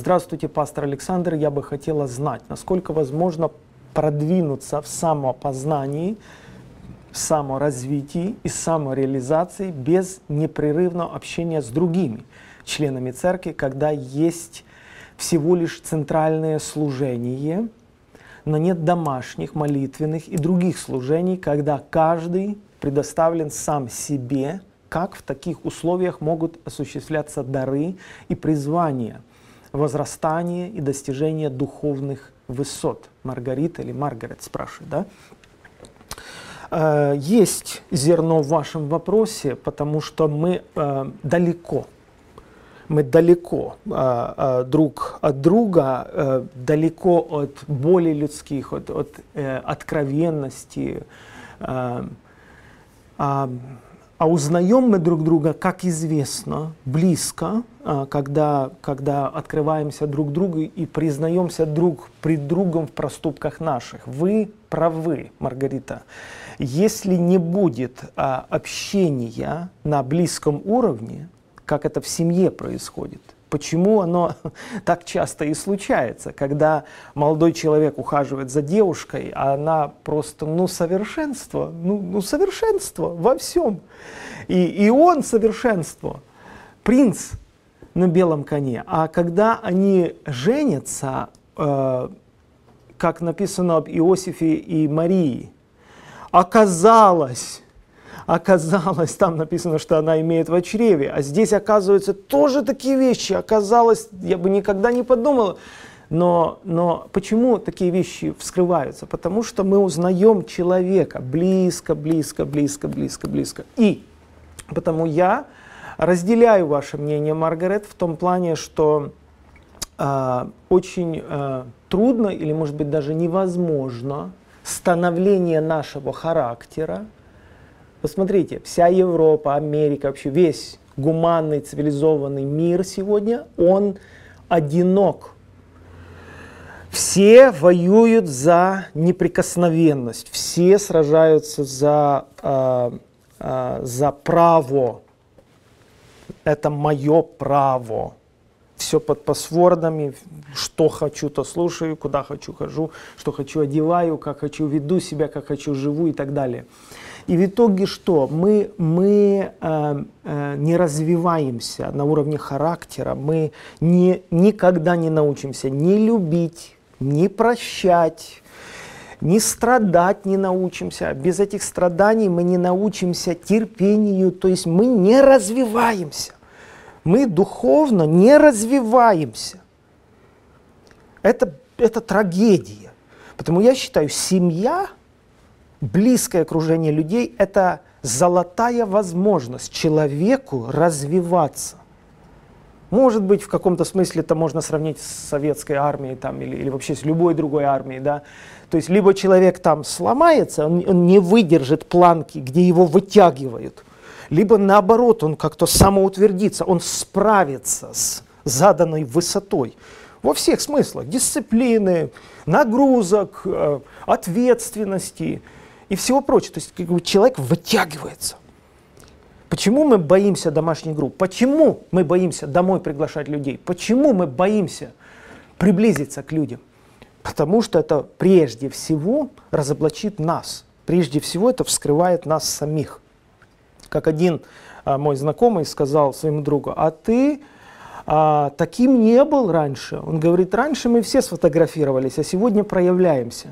Здравствуйте, пастор Александр. Я бы хотела знать, насколько возможно продвинуться в самопознании, в саморазвитии и самореализации без непрерывного общения с другими членами церкви, когда есть всего лишь центральное служение, но нет домашних, молитвенных и других служений, когда каждый предоставлен сам себе, как в таких условиях могут осуществляться дары и призвания, возрастание и достижение духовных высот. Маргарита или Маргарет спрашивает, да? Э, есть зерно в вашем вопросе, потому что мы э, далеко мы далеко э, друг от друга, далеко от боли людских, от, от откровенности. А узнаем мы друг друга, как известно, близко, когда, когда открываемся друг другу и признаемся друг пред другом в проступках наших. Вы правы, Маргарита. Если не будет общения на близком уровне, как это в семье происходит. Почему оно так часто и случается, когда молодой человек ухаживает за девушкой, а она просто, ну, совершенство, ну, ну совершенство во всем. И, и он совершенство, принц на белом коне. А когда они женятся, э, как написано об Иосифе и Марии, оказалось, оказалось, там написано, что она имеет в чреве, а здесь оказываются тоже такие вещи. Оказалось, я бы никогда не подумал, но, но почему такие вещи вскрываются? Потому что мы узнаем человека близко, близко, близко, близко, близко. И потому я разделяю ваше мнение, Маргарет, в том плане, что э, очень э, трудно или, может быть, даже невозможно становление нашего характера Посмотрите, вся Европа, Америка, вообще весь гуманный, цивилизованный мир сегодня, он одинок. Все воюют за неприкосновенность, все сражаются за, э, э, за право. Это мое право. Все под пасвордами, что хочу, то слушаю, куда хочу хожу, что хочу одеваю, как хочу веду себя, как хочу живу и так далее. И в итоге что? Мы, мы э, э, не развиваемся на уровне характера, мы не, никогда не научимся ни любить, ни прощать, ни страдать не научимся. Без этих страданий мы не научимся терпению, то есть мы не развиваемся. Мы духовно не развиваемся. Это, это трагедия. Потому я считаю, семья – близкое окружение людей – это золотая возможность человеку развиваться. Может быть, в каком-то смысле это можно сравнить с советской армией там, или, или вообще с любой другой армией. Да? То есть либо человек там сломается, он, он не выдержит планки, где его вытягивают, либо наоборот, он как-то самоутвердится, он справится с заданной высотой во всех смыслах. Дисциплины, нагрузок, э, ответственности – и всего прочего. То есть как бы, человек вытягивается. Почему мы боимся домашних групп? Почему мы боимся домой приглашать людей? Почему мы боимся приблизиться к людям? Потому что это прежде всего разоблачит нас. Прежде всего это вскрывает нас самих. Как один а, мой знакомый сказал своему другу, а ты а, таким не был раньше. Он говорит, раньше мы все сфотографировались, а сегодня проявляемся.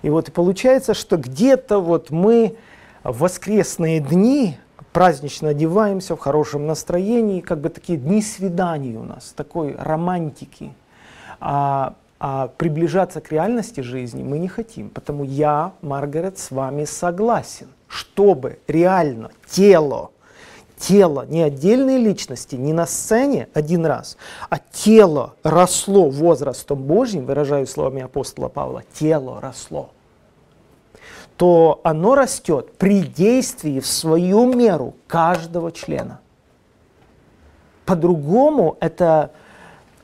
И вот получается, что где-то вот мы в воскресные дни празднично одеваемся в хорошем настроении, как бы такие дни свиданий у нас, такой романтики. А, а приближаться к реальности жизни мы не хотим. Потому я, Маргарет, с вами согласен, чтобы реально тело тело, не отдельные личности, не на сцене один раз, а тело росло возрастом Божьим, выражаю словами апостола Павла, тело росло, то оно растет при действии в свою меру каждого члена. По-другому это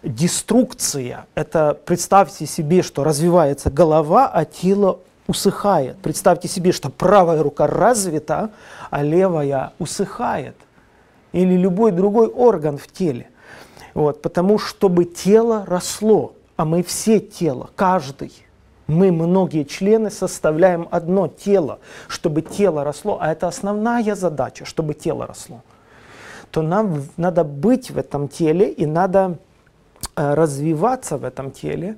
деструкция. Это представьте себе, что развивается голова, а тело усыхает. Представьте себе, что правая рука развита, а левая усыхает. Или любой другой орган в теле. Вот, потому чтобы тело росло, а мы все тело, каждый. Мы, многие члены, составляем одно тело, чтобы тело росло, а это основная задача, чтобы тело росло. То нам надо быть в этом теле и надо э, развиваться в этом теле,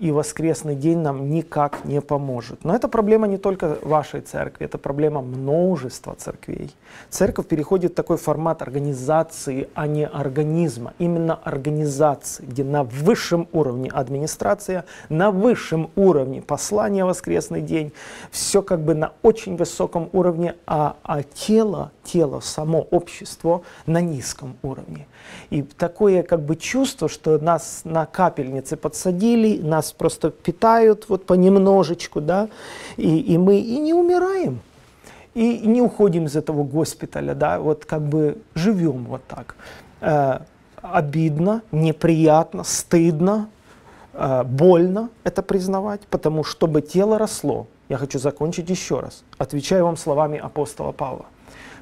и воскресный день нам никак не поможет. Но это проблема не только вашей церкви, это проблема множества церквей. Церковь переходит в такой формат организации, а не организма. Именно организации, где на высшем уровне администрация, на высшем уровне послание воскресный день, все как бы на очень высоком уровне, а, а тело, тело, само общество на низком уровне. И такое как бы чувство, что нас на капельнице подсадили, нас просто питают вот понемножечку, да, и, и мы и не умираем, и не уходим из этого госпиталя, да, вот как бы живем вот так. Э, обидно, неприятно, стыдно, э, больно это признавать, потому что чтобы тело росло, я хочу закончить еще раз, отвечаю вам словами апостола Павла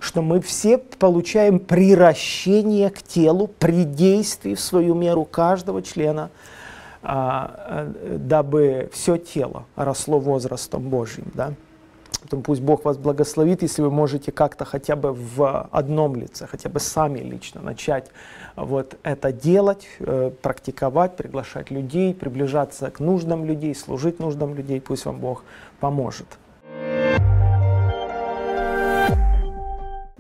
что мы все получаем приращение к телу при действии в свою меру каждого члена, дабы все тело росло возрастом Божьим. Да? Поэтому пусть Бог вас благословит, если вы можете как-то хотя бы в одном лице, хотя бы сами лично начать вот это делать, э, практиковать, приглашать людей, приближаться к нуждам людей, служить нуждам людей. Пусть вам Бог поможет.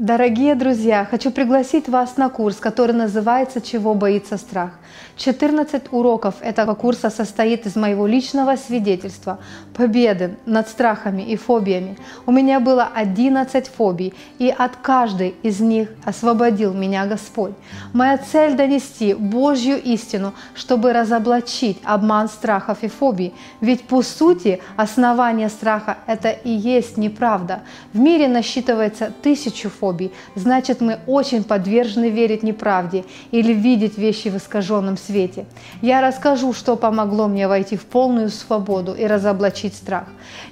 Дорогие друзья, хочу пригласить вас на курс, который называется «Чего боится страх?». 14 уроков этого курса состоит из моего личного свидетельства, победы над страхами и фобиями. У меня было 11 фобий, и от каждой из них освободил меня Господь. Моя цель – донести Божью истину, чтобы разоблачить обман страхов и фобий. Ведь по сути основание страха – это и есть неправда. В мире насчитывается тысячу фобий, значит мы очень подвержены верить неправде или видеть вещи в искаженном свете. Я расскажу, что помогло мне войти в полную свободу и разоблачить страх.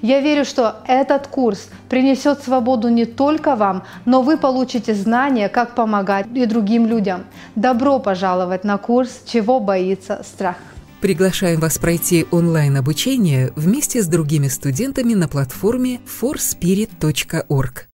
Я верю, что этот курс принесет свободу не только вам, но вы получите знания, как помогать и другим людям. Добро пожаловать на курс «Чего боится страх». Приглашаем вас пройти онлайн-обучение вместе с другими студентами на платформе forspirit.org.